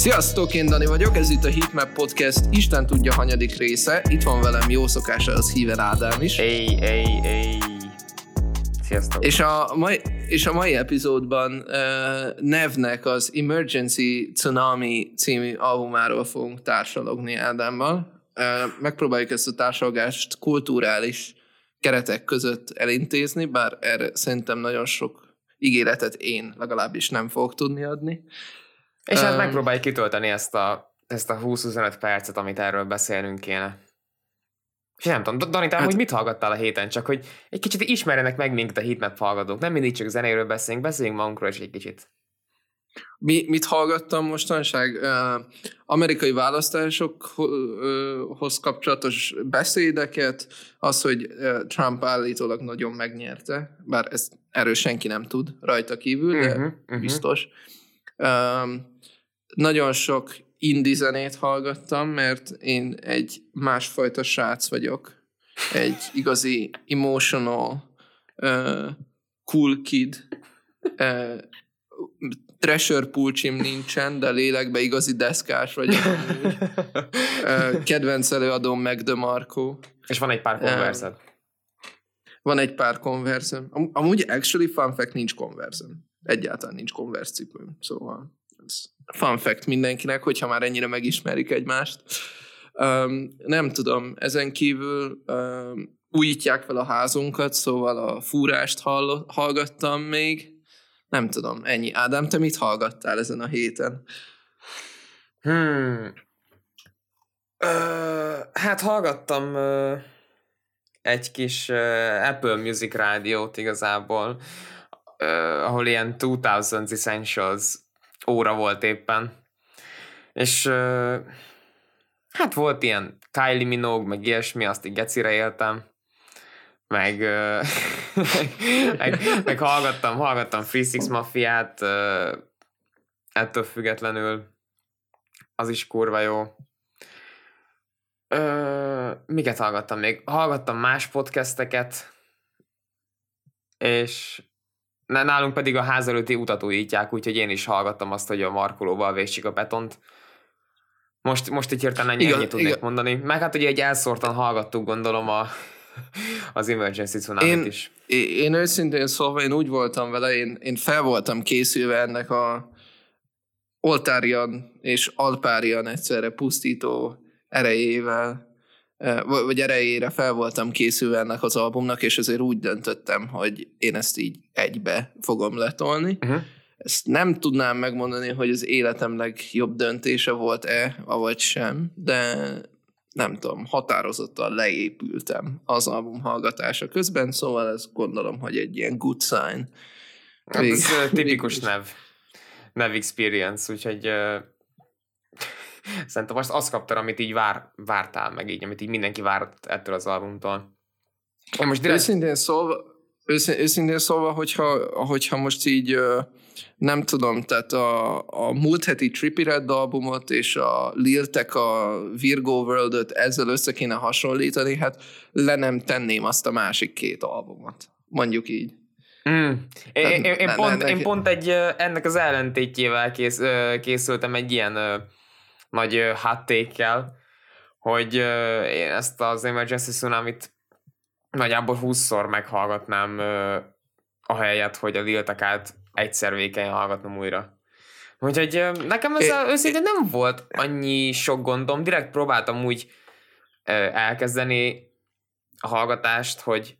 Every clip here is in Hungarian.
Sziasztok, én Dani vagyok, ez itt a Heatmap Podcast Isten tudja hanyadik része. Itt van velem jó szokása, az Híven Ádám is. Ej, ej, ej. Sziasztok. És a mai, és a mai epizódban uh, Nevnek az Emergency Tsunami című albumáról fogunk társalogni Ádámmal. Uh, megpróbáljuk ezt a társalgást kulturális keretek között elintézni, bár erre szerintem nagyon sok ígéretet én legalábbis nem fogok tudni adni. És hát um, megpróbáljuk kitölteni ezt a, ezt a 20-25 percet, amit erről beszélnünk kéne. És nem tudom, Dani, te hát, hogy mit hallgattál a héten? Csak hogy egy kicsit ismerjenek meg minket a hitmap hallgatók. Nem mindig csak zenéről beszélünk, beszéljünk magunkról is egy kicsit. Mi, mit hallgattam mostanság? Uh, amerikai választásokhoz kapcsolatos beszédeket, az, hogy uh, Trump állítólag nagyon megnyerte, bár ezt erről senki nem tud rajta kívül, de uh-huh, uh-huh. biztos. Um, nagyon sok indie zenét hallgattam, mert én egy másfajta srác vagyok. Egy igazi emotional, uh, cool kid. Uh, Treasure pulcsim nincsen, de lélekbe igazi deszkás vagyok. uh, kedvenc előadóm meg de Marco. És van egy pár konverzed. Uh, van egy pár konverzem. Am- amúgy actually fun fact nincs konverzem. Egyáltalán nincs konverz cipőm, szóval ez fun fact mindenkinek, hogyha már ennyire megismerik egymást. Um, nem tudom, ezen kívül um, újítják fel a házunkat, szóval a fúrást hall- hallgattam még. Nem tudom, ennyi. Ádám, te mit hallgattál ezen a héten? Hmm. Uh, hát hallgattam uh, egy kis uh, Apple Music rádiót igazából, uh, ahol ilyen 2000 Essentials óra volt éppen. És uh, hát volt ilyen Kylie Minogue, meg ilyesmi, azt így gecire éltem. Meg, uh, meg, meg, hallgattam, hallgattam Free Six Mafiát, uh, ettől függetlenül az is kurva jó. Ö, miket hallgattam még? Hallgattam más podcasteket, és nálunk pedig a ház előtti utat újítják, úgyhogy én is hallgattam azt, hogy a markolóval vésik a betont. Most, most így hirtelen ennyi, ennyit tudnék igen. mondani. Meg hát ugye egy elszórtan hallgattuk, gondolom, a, az Emergency tsunami is. Én, én őszintén szóval én úgy voltam vele, én, én fel voltam készülve ennek a oltárian és alpárian egyszerre pusztító erejével, vagy erejére fel voltam készülve ennek az albumnak, és azért úgy döntöttem, hogy én ezt így egybe fogom letolni. Uh-huh. Ezt nem tudnám megmondani, hogy az életem legjobb döntése volt-e, avagy sem, de nem tudom, határozottan leépültem az album hallgatása közben, szóval ezt gondolom, hogy egy ilyen good sign. Hát ez tipikus nev, nev experience, úgyhogy Szerintem most azt kaptad, amit így vár, vártál meg így, amit így mindenki várt ettől az albumtól. Én most direkt... Őszintén szólva, őszintén, szólva hogyha, hogyha most így nem tudom, tehát a, a múlt heti Trippy Red albumot és a Lil Tech a Virgo World-öt ezzel össze kéne hasonlítani, hát le nem tenném azt a másik két albumot. Mondjuk így. Mm. Én, én, én, ne, pont, ne, én pont egy ennek az ellentétjével kész, készültem egy ilyen nagy háttékkel, hogy én ezt az Emergency Tsunami-t nagyjából 20-szor meghallgatnám a helyet, hogy a Liltakát egyszer vékeny hallgatnom újra. Úgyhogy nekem ez é, őszintén nem volt annyi sok gondom, direkt próbáltam úgy elkezdeni a hallgatást, hogy,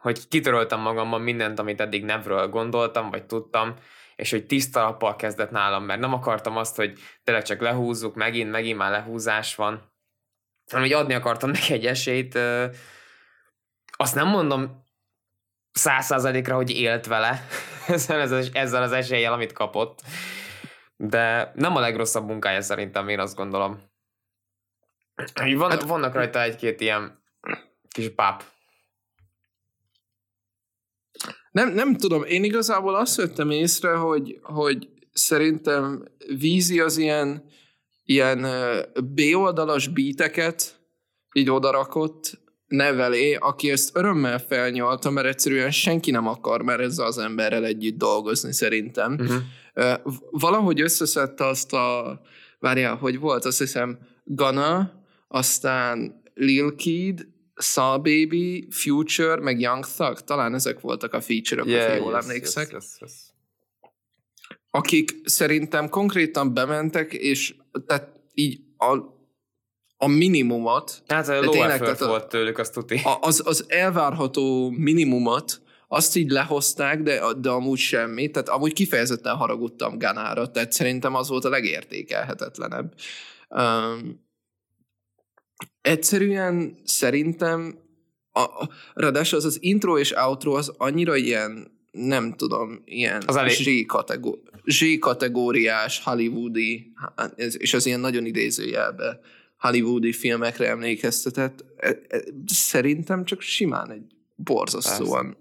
hogy kitöröltem magamban mindent, amit eddig nevről gondoltam, vagy tudtam, és hogy tiszta lappal kezdett nálam, mert nem akartam azt, hogy tényleg csak lehúzzuk, megint, megint már lehúzás van, hanem hogy adni akartam neki egy esélyt. Azt nem mondom száz százalékra, hogy élt vele ezzel az eséllyel, amit kapott, de nem a legrosszabb munkája szerintem, én azt gondolom. Van, hát, vannak rajta egy-két ilyen kis pap nem, nem tudom, én igazából azt vettem észre, hogy, hogy szerintem vízi az ilyen, ilyen B-oldalas bíteket így odarakott nevelé, aki ezt örömmel felnyalta, mert egyszerűen senki nem akar már ezzel az emberrel együtt dolgozni szerintem. Uh-huh. Valahogy összeszedte azt a, várjál, hogy volt, azt hiszem Gana, aztán Lil Kid, Saw Baby, Future, meg Young Thug, talán ezek voltak a feature-ök, yeah, jól yes, emlékszek. Yes, yes, yes. Akik szerintem konkrétan bementek, és tehát így a, a minimumot. Hát a low effort volt tőlük, azt tuti. Az, az elvárható minimumot, azt így lehozták, de, de amúgy semmi. Tehát amúgy kifejezetten haragudtam Ganára, tehát szerintem az volt a legértékelhetetlenebb. Um, egyszerűen szerintem a, a, ráadásul az az intro és outro az annyira ilyen, nem tudom, ilyen az elég... Z-kategó- Z-kategóriás, hollywoodi, és az ilyen nagyon idézőjelbe hollywoodi filmekre emlékeztetett. E, e, szerintem csak simán egy borzasztóan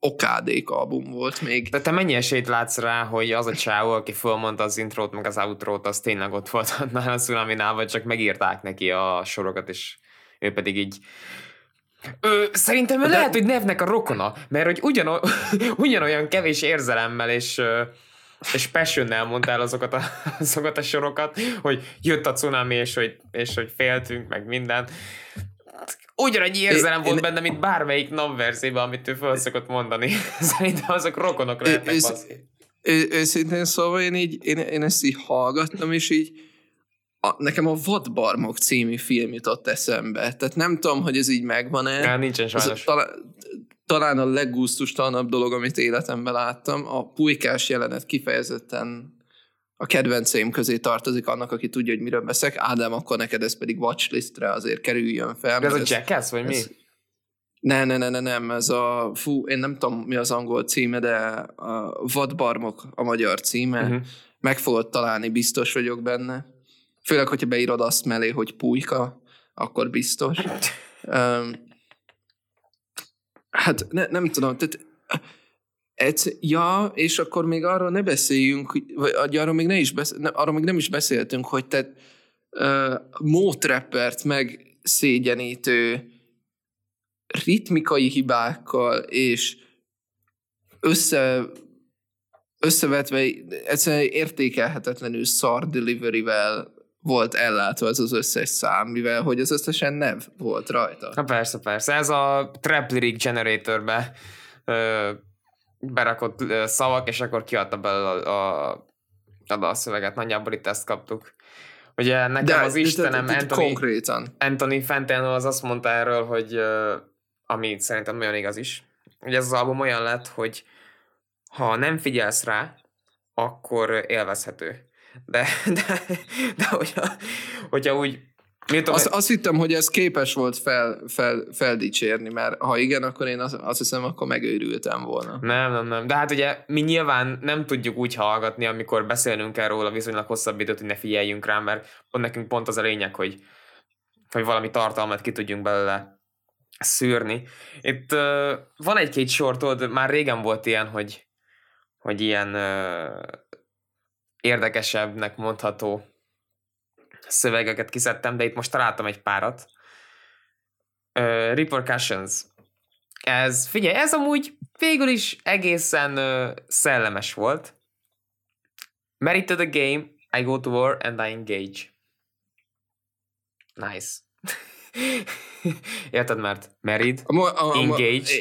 okádék album volt még. De te mennyi esélyt látsz rá, hogy az a csávó, aki fölmondta az intrót, meg az outrót, az tényleg ott volt annál a tsunami vagy csak megírták neki a sorokat, és ő pedig így Ö, szerintem De... lehet, hogy nevnek a rokona, mert hogy ugyano, ugyanolyan kevés érzelemmel és, és passionnel mondtál azokat a, azokat a sorokat, hogy jött a cunami, és hogy, és hogy féltünk, meg minden ugyanannyi érzelem volt benne, mint bármelyik napverzében, amit ő fel szokott mondani. Szerintem azok rokonok lehetnek ő, Őszintén szóval én, így, én, én ezt így hallgattam, és így a, nekem a Vadbarmok című film jutott eszembe. Tehát nem tudom, hogy ez így megvan-e. Ja, nincsen sajnos. talán, talán a leggusztustalanabb dolog, amit életemben láttam. A pulykás jelenet kifejezetten a kedvenceim közé tartozik annak, aki tudja, hogy miről beszek. Ádám, akkor neked ez pedig watchlistre azért kerüljön fel. De ez a Jackass, vagy ez, mi? Ne, ne, ne, ne, nem, ez a, fú, én nem tudom, mi az angol címe, de a Vadbarmok a magyar címe. Uh-huh. Meg fogod találni, biztos vagyok benne. Főleg, hogyha beírod azt mellé, hogy pulyka, akkor biztos. um, hát ne, nem tudom, tehát Egyszer, ja, és akkor még arról ne beszéljünk, vagy arról még, ne is beszél, arról még nem is beszéltünk, hogy te uh, mótreppert meg szégyenítő ritmikai hibákkal és össze, összevetve egyszerűen értékelhetetlenül szar deliveryvel volt ellátva ez az összes szám, mivel hogy az összesen nev volt rajta. Ha persze, persze. Ez a Trap Lyric Generatorbe berakott szavak, és akkor kiadta belőle a, a, a szöveget. Nagyjából itt ezt kaptuk. Ugye nekem de, az Istenem de, de, de, Anthony, konkrétan. Anthony Fantano az azt mondta erről, hogy ami szerintem nagyon igaz is, hogy ez az album olyan lett, hogy ha nem figyelsz rá, akkor élvezhető. De, de, de hogyha, hogyha úgy tudom, azt, azt hittem, hogy ez képes volt fel, fel, feldicsérni, mert ha igen, akkor én azt, azt hiszem, akkor megőrültem volna. Nem, nem, nem. De hát ugye mi nyilván nem tudjuk úgy hallgatni, amikor beszélnünk kell róla viszonylag hosszabb időt, hogy ne figyeljünk rá, mert pont nekünk pont az a lényeg, hogy, hogy valami tartalmat ki tudjunk belőle szűrni. Itt uh, van egy-két sortod, már régen volt ilyen, hogy, hogy ilyen uh, érdekesebbnek mondható szövegeket kiszedtem, de itt most találtam egy párat. Uh, repercussions. Ez, figyelj, ez amúgy végül is egészen uh, szellemes volt. Married to the game, I go to war and I engage. Nice. Érted, mert married, a, a, a, engage.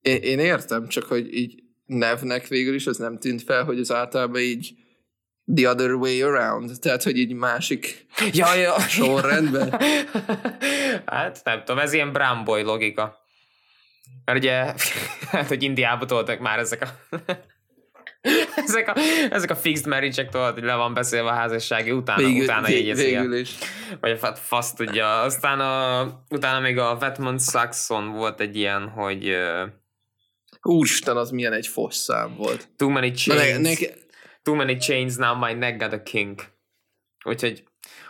én értem, csak hogy így nevnek végül is az nem tűnt fel, hogy az általában így the other way around, tehát hogy így másik ja, ja. sorrendben. hát nem tudom, ez ilyen brown boy logika. Mert ugye, hát hogy Indiába toltak már ezek a ezek a, ezek a fixed marriage-ek tudod, hogy le van beszélve a házassági, utána, végül, utána jegyezi. Végül is. Vagy a fasz tudja. Aztán a, utána még a Vetman Saxon volt egy ilyen, hogy Úristen, az milyen egy fosszám volt. Too many chains. Ne, ne, too many chains, now my neck got a king. Úgyhogy,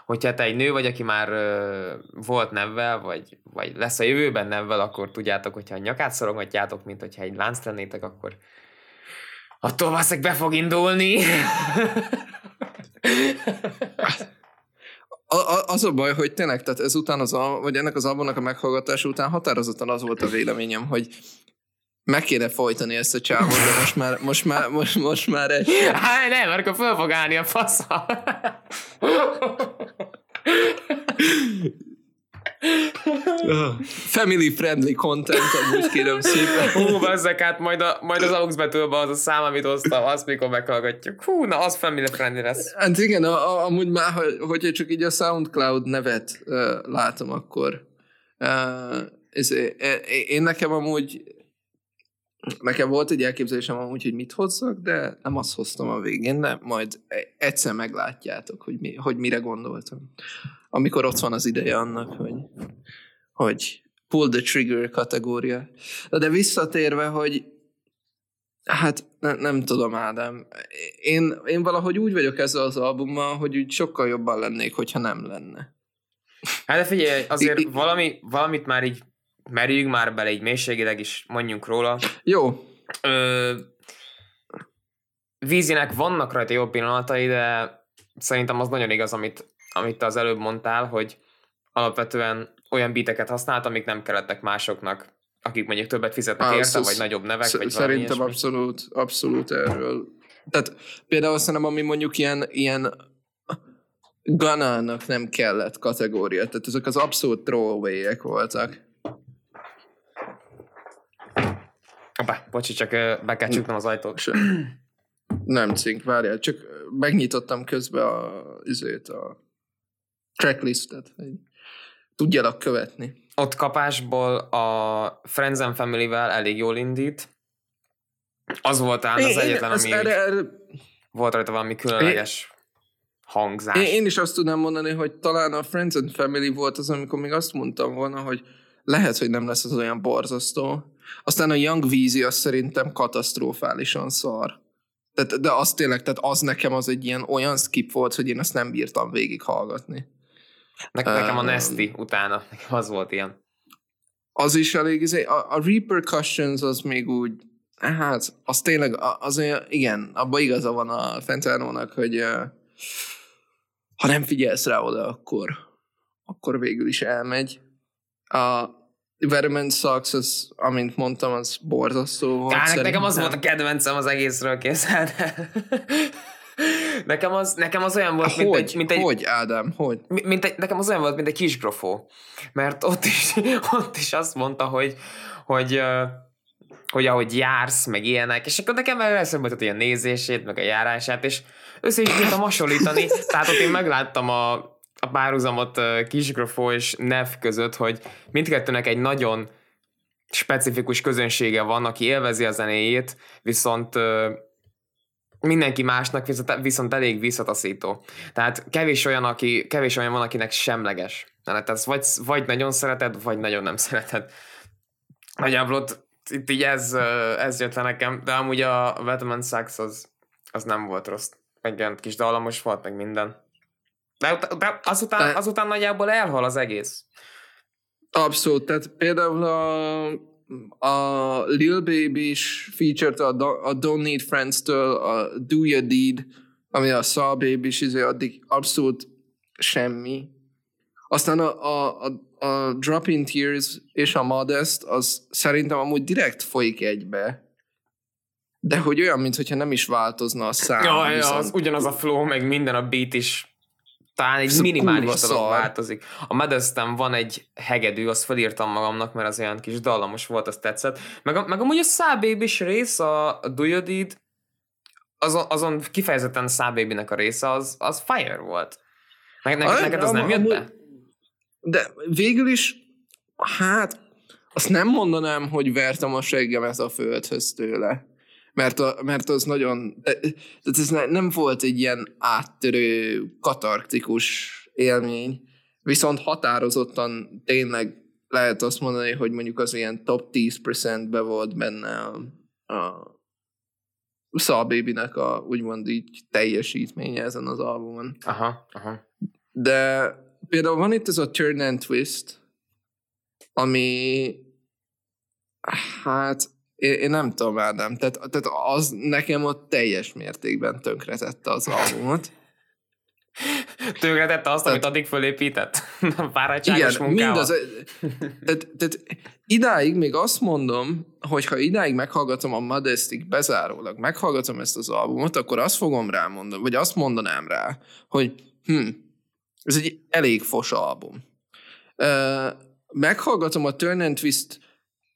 hogyha te egy nő vagy, aki már uh, volt nevvel, vagy, vagy lesz a jövőben nevvel, akkor tudjátok, hogyha a nyakát szorongatjátok, mint hogyha egy lánc lennétek, akkor attól valószínűleg be fog indulni. a, az a baj, hogy tényleg, tehát ezután az, a, vagy ennek az albumnak a meghallgatása után határozottan az volt a véleményem, hogy meg kéne folytani ezt a csávot, de most már, most már, most, most már egy... Hát nem, mert akkor föl fog állni a fasza. Family friendly content, amúgy kérem szépen. Hú, bezzek át, majd, a, majd az AUX betűlben az a szám, amit hoztam, azt mikor meghallgatjuk. Hú, na az family friendly lesz. Hát igen, a, a, amúgy már, hogyha csak így a SoundCloud nevet uh, látom, akkor uh, ez, én nekem amúgy Nekem volt egy elképzelésem amúgy, hogy mit hozzak, de nem azt hoztam a végén, de majd egyszer meglátjátok, hogy, mi, hogy mire gondoltam. Amikor ott van az ideje annak, hogy, hogy pull the trigger kategória. De visszatérve, hogy hát ne, nem tudom, Ádám. Én, én valahogy úgy vagyok ezzel az albummal, hogy úgy sokkal jobban lennék, hogyha nem lenne. Hát de figyelj, azért valami, valamit már így merjünk már bele így mélységileg is, mondjunk róla. Jó. Ö, vízinek vannak rajta jó pillanatai, de szerintem az nagyon igaz, amit, amit te az előbb mondtál, hogy alapvetően olyan biteket használt, amik nem kellettek másoknak, akik mondjuk többet fizetnek ah, érte, vagy nagyobb nevek, sz- vagy Szerintem abszolút, abszolút erről. Tehát például szerintem, ami mondjuk ilyen, ilyen Ganának nem kellett kategória, tehát ezek az abszolút throwaway voltak. Hoppá, bocsi, csak be kell csuknom az ajtót. Nem cink, várjál, csak megnyitottam közben a, izét, a tracklistet, hogy tudjalak követni. Ott kapásból a Friends and Family-vel elég jól indít. Az volt talán az egyetlen, ami erre, erre... volt rajta valami különleges én, hangzás. Én, én is azt tudnám mondani, hogy talán a Friends and Family volt az, amikor még azt mondtam volna, hogy lehet, hogy nem lesz az olyan borzasztó, aztán a Young Weezy az szerintem katasztrofálisan szar. Tehát, de az tényleg, tehát az nekem az egy ilyen olyan skip volt, hogy én azt nem bírtam végighallgatni. Ne, nekem a Nesty um, utána, nekem az volt ilyen. Az is elég, izé, a, a Repercussions az még úgy, hát az tényleg, az igen, abban igaza van a Fentanónak, hogy ha nem figyelsz rá oda, akkor, akkor végül is elmegy. A, Veteran Sucks, az, amint mondtam, az borzasztó volt. Ká, nekem az volt a kedvencem az egészről készült. nekem, az, nekem az olyan volt, mint, hogy, egy, mint egy... Hogy, Ádám, hogy? Mint egy, nekem az olyan volt, mint egy kis grofó. Mert ott is, ott is azt mondta, hogy, hogy hogy ahogy jársz, meg ilyenek, és akkor nekem eszembe jutott a nézését, meg a járását, és össze is tudtam hasonlítani, tehát ott én megláttam a, a párhuzamot Kisgrofó és Nev között, hogy mindkettőnek egy nagyon specifikus közönsége van, aki élvezi a zenéjét, viszont mindenki másnak viszont, viszont elég visszataszító. Tehát kevés olyan, aki, kevés olyan van, akinek semleges. Tehát vagy, vagy nagyon szereted, vagy nagyon nem szereted. Nagyjából ott itt így ez, ez jött le nekem, de amúgy a Batman Sax az, az nem volt rossz. Egy kis dallamos volt, meg minden. De, de azután, azután nagyjából elhal az egész. Abszolút, tehát például a, a Lil Baby is featured a, a Don't Need Friends-től, a Do Your Deed, ami a Saw Baby is, izé addig abszolút semmi. Aztán a, a, a, a Drop in Tears és a Modest, az szerintem amúgy direkt folyik egybe. De hogy olyan, mintha nem is változna a szám. Ja, ja az ugyanaz a flow, meg minden a beat is talán egy minimális dolog változik. A Medestem van egy hegedű, azt felírtam magamnak, mert az olyan kis dallamos volt, azt tetszett. Meg, meg amúgy a Szábébis rész, a Dujodid, azon, azon kifejezetten Szábébinek a része, az, az fire volt. Meg, neked, neked az nem jött be? De végül is, hát, azt nem mondanám, hogy vertem a seggemet a földhöz tőle mert, a, mert az nagyon, tehát ez nem volt egy ilyen áttörő, katartikus élmény, viszont határozottan tényleg lehet azt mondani, hogy mondjuk az ilyen top 10%-be volt benne a, a Saw Baby-nek a úgymond így teljesítménye ezen az albumon. Aha, aha. De például van itt ez a Turn and Twist, ami hát én, én nem tudom, Ádám, tehát, tehát az nekem ott teljes mértékben tönkretette az albumot. Tönkretette azt, tehát, amit addig fölépített? Fáradtságos igen, munkával. Mindaz, tehát, tehát idáig még azt mondom, hogy ha idáig meghallgatom a Modestic bezárólag, meghallgatom ezt az albumot, akkor azt fogom rá mondani, vagy azt mondanám rá, hogy hm, ez egy elég fos album. Uh, meghallgatom a Turn and Twist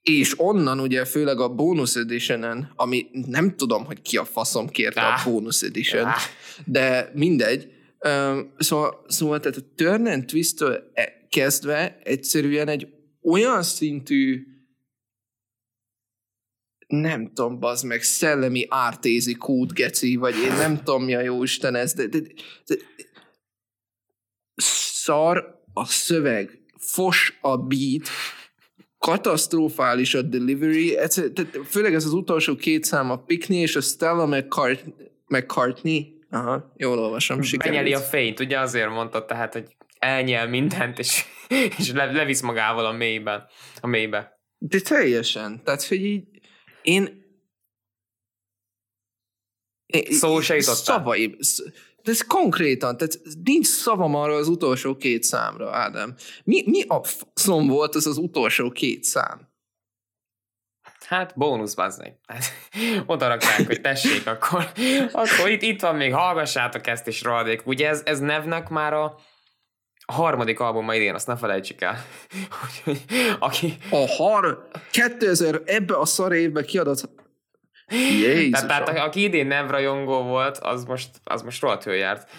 és onnan ugye főleg a bonus edition ami nem tudom, hogy ki a faszom kérte ah. a bonus edition ah. de mindegy. Uh, szóval, szóval tehát a Turn and Twist-től e- kezdve egyszerűen egy olyan szintű nem tudom, bazd meg, szellemi ártézi kút, geci, vagy én nem tudom, mi a jó Isten ez, de, de, de, de szar a szöveg, fos a beat, katasztrofális a delivery, főleg ez az utolsó két szám, a Pickney és a Stella McCart- McCartney, aha, jól olvasom, sikerült. Benyeli a fényt, ugye azért mondta, tehát, hogy elnyel mindent, és, és le, levisz magával a mélyben, a mélybe. De teljesen, tehát, hogy így én Szó se Szavaim, de ez konkrétan, tehát nincs szavam arra az utolsó két számra, Ádám. Mi, mi a faszom volt az az utolsó két szám? Hát bónusz, bazdmeg. Hát, oda rakták, hogy tessék, akkor, akkor itt, itt van még, hallgassátok ezt is rohadék. Ugye ez, ez Nevnek már a, a harmadik albuma idén, azt ne felejtsük el. aki... A har... 2000 ebbe a szar évbe kiadott tehát, tehát aki idén nem rajongó volt, az most, az most rohadt járt.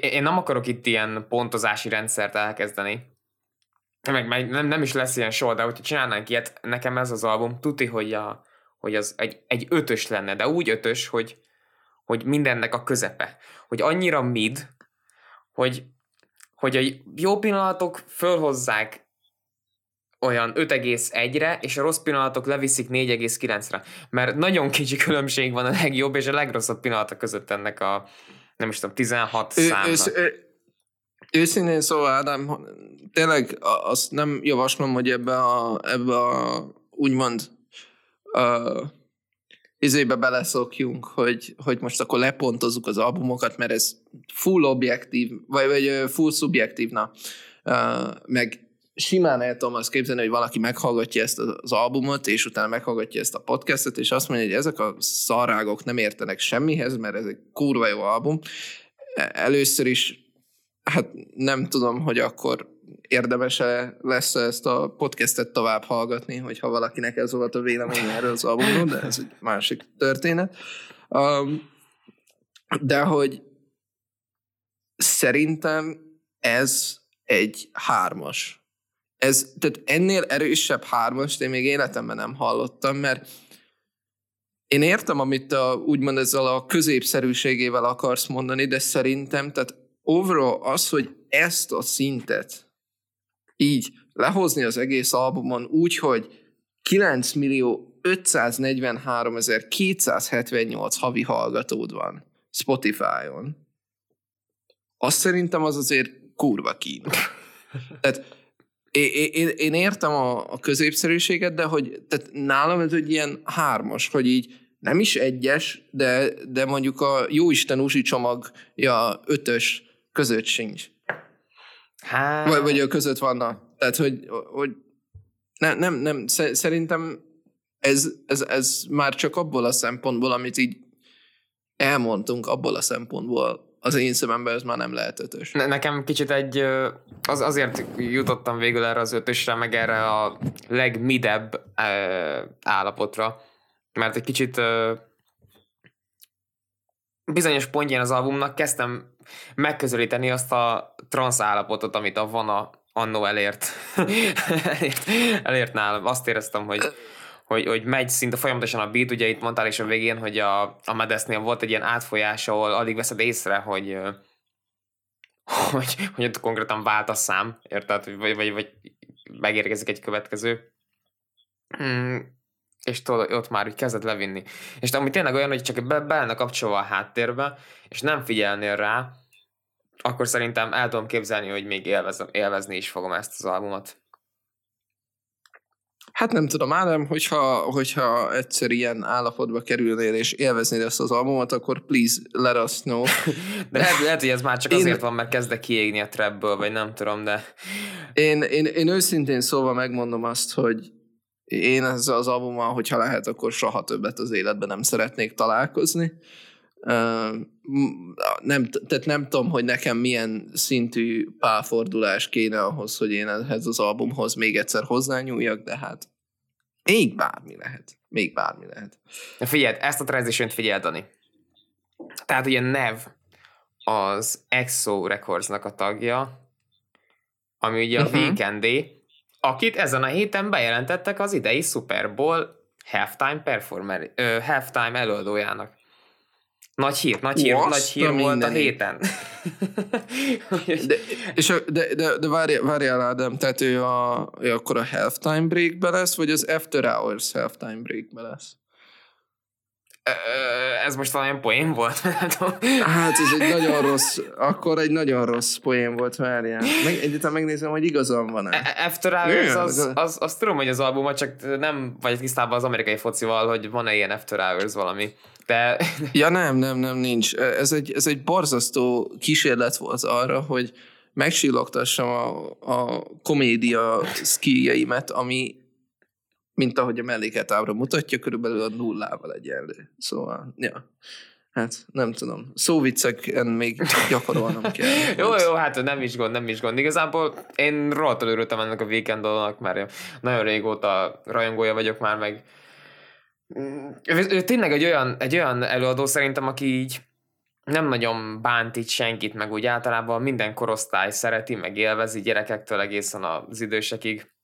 Én nem akarok itt ilyen pontozási rendszert elkezdeni, meg, meg nem, nem is lesz ilyen soha, de hogyha csinálnánk ilyet, nekem ez az album, tuti, hogy, a, hogy az egy, egy ötös lenne, de úgy ötös, hogy, hogy mindennek a közepe. Hogy annyira mid, hogy, hogy a jó pillanatok fölhozzák olyan 5,1-re, és a rossz pillanatok leviszik 4,9-re. Mert nagyon kicsi különbség van a legjobb és a legrosszabb pillanatok között ennek a, nem is tudom, 16 ő, számnak. Ősz, ő, őszintén szóval, Ádám, tényleg azt nem javaslom, hogy ebbe a, ebbe a úgymond uh, izébe beleszokjunk, hogy, hogy most akkor lepontozzuk az albumokat, mert ez full objektív, vagy, vagy full szubjektív, na. Uh, meg simán el tudom azt képzelni, hogy valaki meghallgatja ezt az albumot, és utána meghallgatja ezt a podcastet, és azt mondja, hogy ezek a szarrágok nem értenek semmihez, mert ez egy kurva jó album. Először is, hát nem tudom, hogy akkor érdemes-e lesz ezt a podcastet tovább hallgatni, hogyha valakinek ez volt a vélemény erről az albumról, de ez egy másik történet. Um, de hogy szerintem ez egy hármas ez, tehát ennél erősebb hármast én még életemben nem hallottam, mert én értem, amit a, úgymond ezzel a középszerűségével akarsz mondani, de szerintem, tehát overall az, hogy ezt a szintet így lehozni az egész albumon úgy, hogy 9 millió 543 278 havi hallgatód van Spotify-on. Azt szerintem az azért kurva kín. Tehát én, én, én értem a, a középszerűséget, de hogy tehát nálam ez egy ilyen hármas, hogy így nem is egyes, de, de mondjuk a jóisten usi csomagja ötös között sincs. Hát... Vagy, vagy a között vannak. Tehát, hogy, hogy nem, nem, nem, szerintem ez, ez, ez már csak abból a szempontból, amit így elmondtunk, abból a szempontból az én szememben ez már nem lehet ötös. Ne, nekem kicsit egy, az, azért jutottam végül erre az ötösre, meg erre a legmidebb állapotra, mert egy kicsit bizonyos pontján az albumnak kezdtem megközelíteni azt a transz állapotot, amit a Vana annó elért. elért, elért nálam. Azt éreztem, hogy hogy, hogy megy szinte folyamatosan a beat, ugye itt mondtál is a végén, hogy a, a Medesznél volt egy ilyen átfolyás, ahol alig veszed észre, hogy hogy, hogy ott konkrétan vált a szám, érted? Vagy, vagy, vagy megérkezik egy következő. Mm, és tudod, ott már úgy kezdett levinni. És ami tényleg olyan, hogy csak be, be kapcsolva a háttérbe, és nem figyelnél rá, akkor szerintem el tudom képzelni, hogy még élvezem, élvezni is fogom ezt az albumot. Hát nem tudom, Ádám, hogyha, hogyha egyszer ilyen állapotba kerülnél és élveznéd ezt az albumot, akkor please let us know. De lehet, lehet hogy ez már csak én... azért van, mert kezdek kiégni a trapből, vagy nem tudom, de... Én, én, én őszintén szóval megmondom azt, hogy én ezzel az albummal, hogyha lehet, akkor soha többet az életben nem szeretnék találkozni. Nem, tehát nem tudom, hogy nekem milyen szintű pálfordulás kéne ahhoz, hogy én ehhez az albumhoz még egyszer hozzányúljak, de hát még bármi lehet. Még bármi lehet. Figyeld, ezt a transition figyeld, Dani. Tehát ugye Nev az EXO Recordsnak a tagja, ami ugye uh-huh. a mhm. Weekendé, akit ezen a héten bejelentettek az idei Super Bowl halftime performer, ö, halftime előadójának. Nagy hír, nagy hír, What? nagy hír volt a héten. de, és a, de, de, de várjál, várjál Ádám, tehát ő, a, ő akkor a halftime breakbe lesz, vagy az after hours halftime breakbe lesz? Ez most valami poén volt? hát ez egy nagyon rossz, akkor egy nagyon rossz poén volt, várjál. Meg, egyáltalán megnézem, hogy igazam van-e. E, After Hours, az, az, az, az, tudom, hogy az albumot, csak nem vagy tisztában az amerikai focival, hogy van-e ilyen After Hours valami. De... Ja nem, nem, nem, nincs. Ez egy, ez egy borzasztó kísérlet volt arra, hogy megcsillogtassam a, a komédia skilljeimet, ami mint ahogy a melléket ábra mutatja, körülbelül a nullával egyenlő. Szóval, ja. Hát nem tudom. Szóvicceken még gyakorolnom kell. jó, jó, hát nem is gond, nem is gond. Igazából én rohadtul örültem ennek a weekendolnak, mert nagyon régóta rajongója vagyok már, meg ő tényleg egy olyan, egy olyan előadó szerintem, aki így nem nagyon bánt itt senkit, meg úgy általában minden korosztály szereti, meg élvezi gyerekektől egészen az idősekig.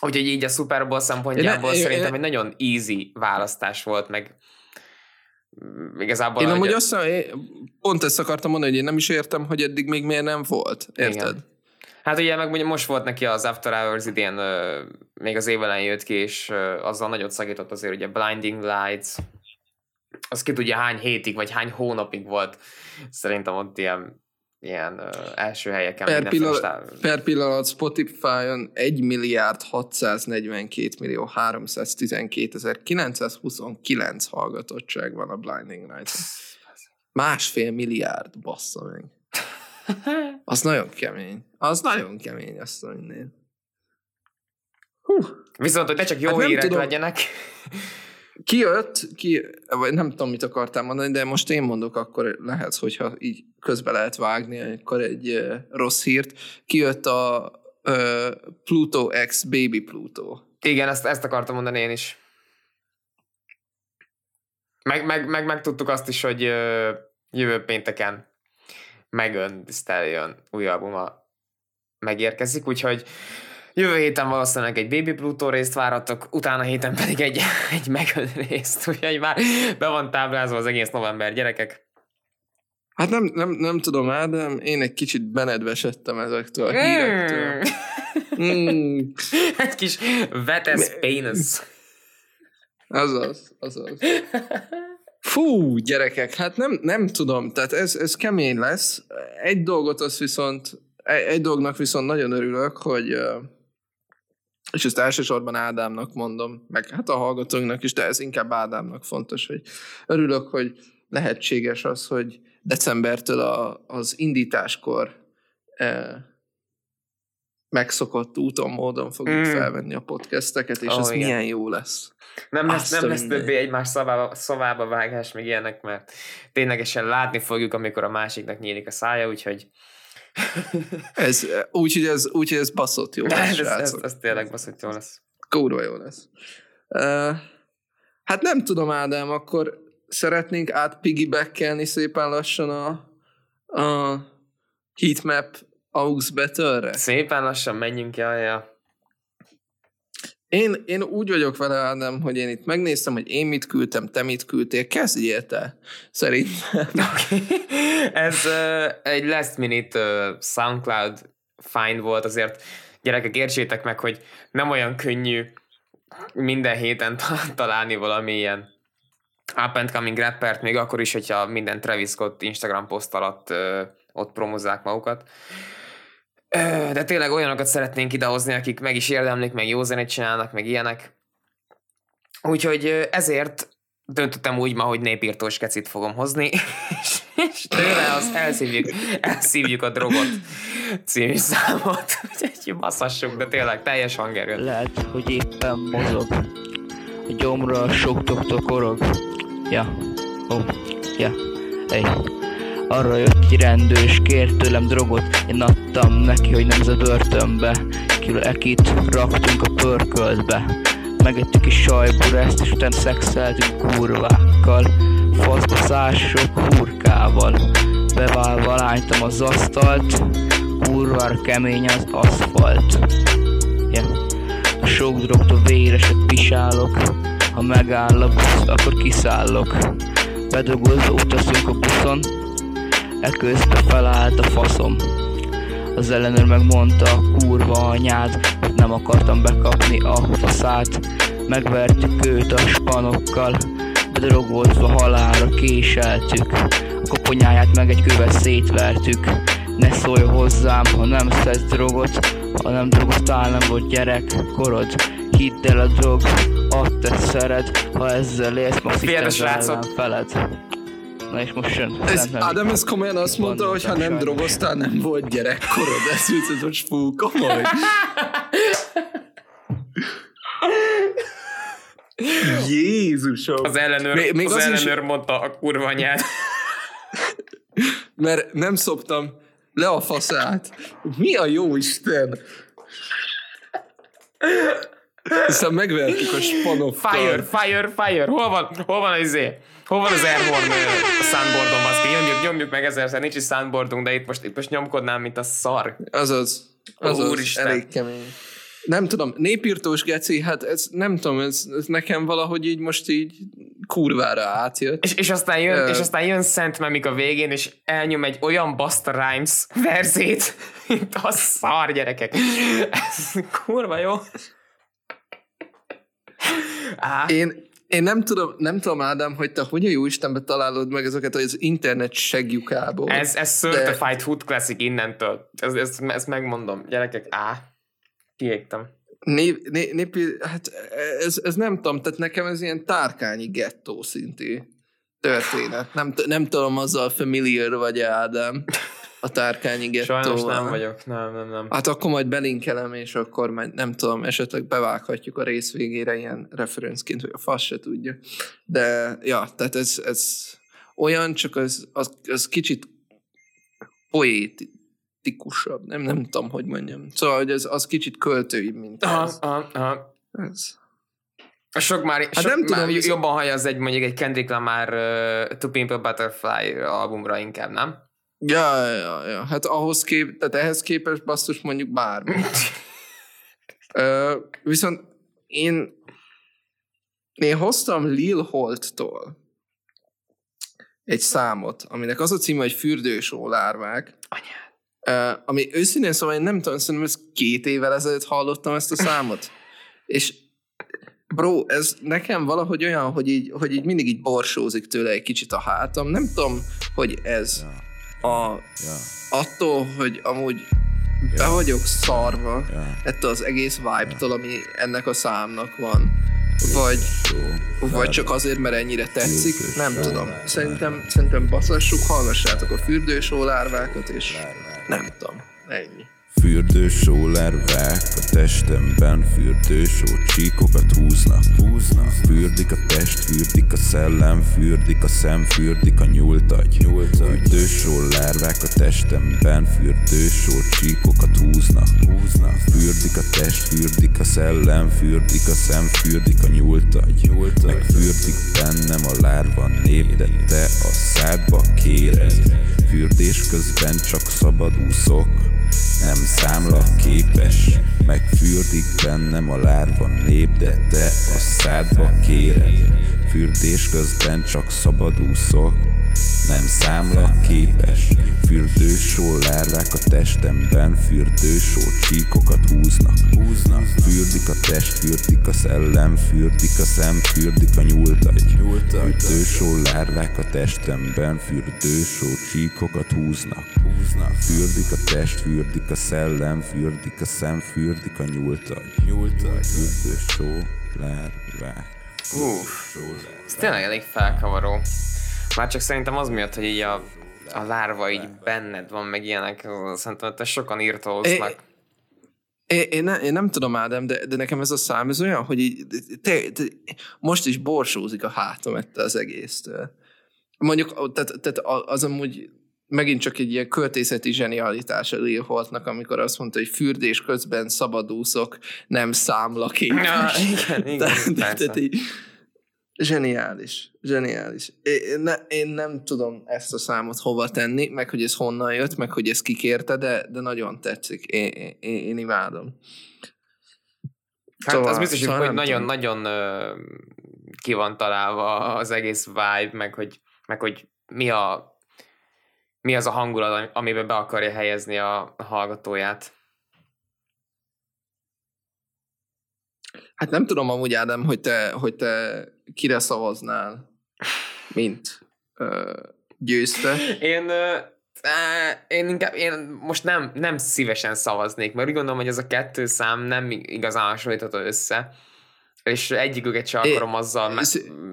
Úgyhogy így a Super Bowl szempontjából én, szerintem én, egy nagyon easy választás volt, meg igazából... Én amúgy azt pont ezt akartam mondani, hogy én nem is értem, hogy eddig még miért nem volt. Érted? Igen. Hát ugye meg most volt neki az After Hours idén, még az év elején jött ki, és azzal nagyot szakított azért ugye Blinding Lights, az ki tudja hány hétig, vagy hány hónapig volt. Szerintem ott ilyen ilyen uh, első helyeken. Per, pillanat, per pillanat Spotify-on 1 milliárd 642 millió 312 929 hallgatottság van a Blinding Night. Másfél milliárd, bassza meg. Az nagyon kemény. Az nagyon kemény, azt mondani. Hú. Viszont, hogy ne csak jó hát hírek tudom. legyenek. Kijött, ki, vagy nem tudom, mit akartál mondani, de most én mondok, akkor lehet, hogyha így közbe lehet vágni, akkor egy rossz hírt. Kijött a uh, Pluto X Baby Pluto. Igen, ezt, ezt akartam mondani én is. Meg, meg, meg, meg tudtuk azt is, hogy uh, jövő pénteken Megan Stallion új albuma megérkezik, úgyhogy Jövő héten valószínűleg egy Baby Pluto részt váratok, utána héten pedig egy, egy Megan részt, úgyhogy már be van táblázva az egész november, gyerekek. Hát nem, nem, nem tudom, Ádám, én egy kicsit benedvesedtem ezektől a hírektől. Mm. egy kis vetes pénisz. Azaz, azaz. Fú, gyerekek, hát nem, nem tudom, tehát ez, ez kemény lesz. Egy dolgot az viszont, egy, egy dolognak viszont nagyon örülök, hogy és ezt elsősorban Ádámnak mondom, meg hát a hallgatóinknak is, de ez inkább Ádámnak fontos, hogy örülök, hogy lehetséges az, hogy decembertől a, az indításkor e, megszokott úton, módon fogjuk mm. felvenni a podcasteket, és oh, ez igen. milyen jó lesz. Nem lesz, nem lesz többé egymás szavába, szavába vágás, meg ilyenek, mert ténylegesen látni fogjuk, amikor a másiknak nyílik a szája, úgyhogy ez, úgyhogy ez, úgy, ez baszott jó lesz, ez, ez, ez, tényleg baszott jó lesz. Kurva jó lesz. Uh, hát nem tudom, Ádám, akkor szeretnénk átpigibackelni szépen lassan a, a heatmap aux betörre? Szépen lassan menjünk, jaj, ja. Én, én úgy vagyok vele, Ádám, hogy én itt megnéztem, hogy én mit küldtem, te mit küldtél, kezdjél te, szerintem. Okay. Ez uh, egy last minute uh, SoundCloud find volt, azért gyerekek értsétek meg, hogy nem olyan könnyű minden héten találni valami ilyen up and coming rappert, még akkor is, hogyha minden Travis Scott Instagram poszt alatt uh, ott promozzák magukat. De tényleg olyanokat szeretnénk idehozni, akik meg is érdemlik, meg jó zenét csinálnak, meg ilyenek. Úgyhogy ezért döntöttem úgy ma, hogy népírtós kecit fogom hozni, és tőle az elszívjuk, elszívjuk a drogot című számot. Úgyhogy basszassuk, de tényleg teljes hangerő. Lehet, hogy éppen mozog. A gyomra sok doktor korog. Ja, oh. ja, ej. Arra jött ki rendő és kért tőlem drogot. Én adtam neki, hogy nem a börtönbe. Kilo ekit raktunk a pörköltbe. Megettük is sajburászt és utána szexeltünk kurvákkal. Faszbaszások hurkával. Beválva lánytam az asztalt. Kurvára kemény az aszfalt. Yeah. A sok drogtól véreset pisálok. Ha megáll a busz, akkor kiszállok. Bedrogozva utazunk a buszon Eközben felállt a faszom. Az ellenőr megmondta a kurva anyád nem akartam bekapni a faszát. Megvertük őt a spanokkal Bedrogozva halára késeltük. A koponyáját meg egy követ szétvertük. Ne szólj hozzám, ha nem szedsz drogot Ha nem drogoztál, nem volt gyerek korod Hidd el a drog, add te szered Ha ezzel élsz, most itt feled Na és most jön. Ez, Adam ez komolyan azt mondta, hogy ha nem drogoztál, nem volt gyerekkorod. Ez viccet, hogy fú, komoly. Jézusom. Az ellenőr, még, még az, az ellenőr is... mondta a kurva anyát. Mert nem szoptam le a faszát. Mi a jó Isten? Hiszen megvertük a spanokkal. Fire, fire, fire. Hol van, hol van az izé? Hol van az airborne a soundboardon, baszki? Nyomjuk, nyomjuk meg ezerszer, nincs is soundboardunk, de itt most, itt most nyomkodnám, mint a szar. Azaz. Azaz, Úristen. elég kemény. Nem tudom, népírtós geci, hát ez nem tudom, ez, ez nekem valahogy így most így kurvára átjött. És, és, aztán jön, uh, és aztán jön Szent Memik a végén, és elnyom egy olyan Basta Rhymes verzét, mint a szar gyerekek. Ez kurva jó. Én, én nem tudom, nem tudom, Ádám, hogy te hogyan jó Istenbe találod meg ezeket az internet segjukából. Ez, ez certified de... food classic innentől. Ez, ez, ezt megmondom. Gyerekek, á, kiégtem. Nép, nép, nép, hát ez, ez nem tudom, tehát nekem ez ilyen tárkányi gettó szinti történet. Nem, nem tudom, azzal familiar vagy Ádám a tárkányi gettóval. Sajnos nem vagyok, nem, nem, nem. Hát akkor majd belinkelem, és akkor majd nem tudom, esetleg bevághatjuk a rész végére ilyen referencként, hogy a fasz se tudja. De ja, tehát ez, ez olyan, csak az, az, az kicsit poétikusabb, nem, nem tudom, hogy mondjam. Szóval, hogy az, az kicsit költői, mint aha, ez. Aha, aha. Ez. Sok már, hát sok nem már tudom, jobban hallja az egy mondjuk egy Kendrick Lamar uh, To Pimp a Butterfly albumra inkább, nem? Ja, ja, ja. Hát ahhoz kép, tehát ehhez képest basszus mondjuk bármi. Ö, viszont én én hoztam Lil Holttól egy számot, aminek az a címe, hogy Fürdősó lárvák. Uh, ami őszintén szóval én nem tudom, szerintem ez két évvel ezelőtt hallottam ezt a számot. És bro, ez nekem valahogy olyan, hogy így, hogy így mindig így borsózik tőle egy kicsit a hátam. Nem tudom, hogy ez a, ja. attól, hogy amúgy be vagyok szarva ja. ettől az egész vibe-tól, ami ennek a számnak van. Vagy, vagy csak azért, mert ennyire tetszik, nem tudom. Szerintem, szerintem baszassuk, hallgassátok a fürdősó lárvákat, és nem tudom. Ennyi. Fürdősó lervák a testemben Fürdősó csíkokat húznak, húznak Fürdik a test, fürdik a szellem Fürdik a szem, fürdik a nyúltagy, nyúltagy. Fürdősó lárvák a testemben Fürdősó csíkokat húznak, húznak Fürdik a test, fürdik a szellem Fürdik a szem, fürdik a nyúltagy, nyúltagy. Meg fürdik bennem a lárva nép De te a szádba kéred. Fürdés közben csak szabad úszok nem számla képes Megfürdik bennem a lárva nép De te a szádba kéred. Fürdés közben csak szabadúszok Nem számla képes Fürdősó lárvák a testemben Fürdősó csíkokat húznak. Húznak. Fürdik a test, fürdik a szellem Fürdik a szem, fürdik a nyúltagy. Fürdősó lárvák a testemben Fürdősó csíkokat húznak. Húznak. Fürdik a test, fürdik a szellem Fürdik a szem, fürdik a nyúltagy. Nyúltagy. Fürdősó lárvák Uff, ez tényleg elég felkavaró. Már csak szerintem az miatt, hogy így a, a lárva így benned van, meg ilyenek, szerintem te sokan írtóznak. Én, én, ne, én nem tudom, Ádám, de, de nekem ez a szám, ez olyan, hogy így, te, te, most is borsózik a hátam ettől az egésztől. Mondjuk, tehát, tehát az amúgy megint csak egy ilyen költészeti zsenialitás a Lil Holtnak, amikor azt mondta, hogy fürdés közben szabadúszok, nem számlakép. Ja, igen, igen, tehát, tehát így, Zseniális, zseniális. Én, ne, én nem tudom ezt a számot hova tenni, meg hogy ez honnan jött, meg hogy ez kikérte, de, de nagyon tetszik. Én, én, én imádom. Hát szóval, az biztos, szóval hogy nagyon-nagyon ki van találva az egész vibe, meg hogy, meg hogy mi a mi az a hangulat, amiben be akarja helyezni a hallgatóját. Hát nem tudom amúgy, Ádám, hogy te, hogy te kire szavaznál, mint ö, győzte. Én, ö, én inkább, én most nem, nem szívesen szavaznék, mert úgy gondolom, hogy ez a kettő szám nem igazán hasonlítható össze és egyiküket sem akarom azzal me,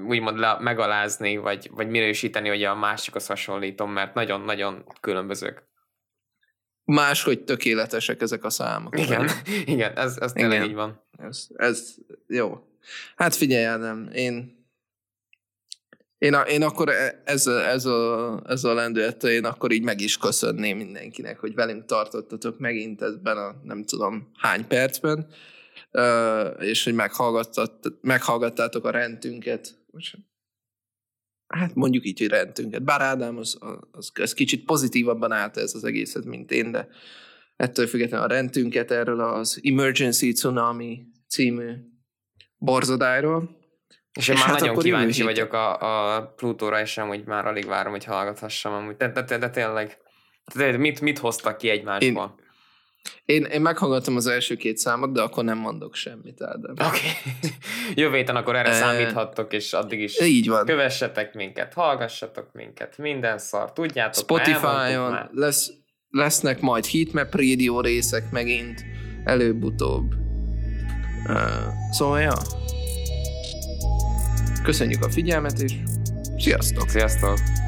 úgymond le, megalázni, vagy, vagy minősíteni, hogy a másikhoz hasonlítom, mert nagyon-nagyon különbözők. Máshogy tökéletesek ezek a számok. Igen, igen ez, ez tényleg így van. Ez, ez jó. Hát figyelj, Ádám, én én, a, én akkor e, ez a, ez a, ez a lendülettel én akkor így meg is köszönném mindenkinek, hogy velünk tartottatok megint ebben a nem tudom hány percben és hogy meghallgattátok a rendünket. Hát mondjuk így, hogy rendünket. Bár Ádám az, az, az kicsit pozitívabban állt ez az egészet, mint én, de ettől függetlenül a rendünket erről az Emergency Tsunami című borzodáról. És én és már hát nagyon kíváncsi vagyok a, a Plutóra, és hogy már alig várom, hogy hallgathassam amúgy. De, de, de, de tényleg, de mit, mit hoztak ki egymásból? Én, én, én meghallgattam az első két számot, de akkor nem mondok semmit, Ádám. Oké. Okay. Jövő héten akkor erre számíthattok, és addig is így van. kövessetek minket, hallgassatok minket, minden szar, tudjátok, Spotify-on lesz, lesznek majd heatmap radio részek megint, előbb-utóbb. Szóval, ja. Köszönjük a figyelmet, és sziasztok! Sziasztok!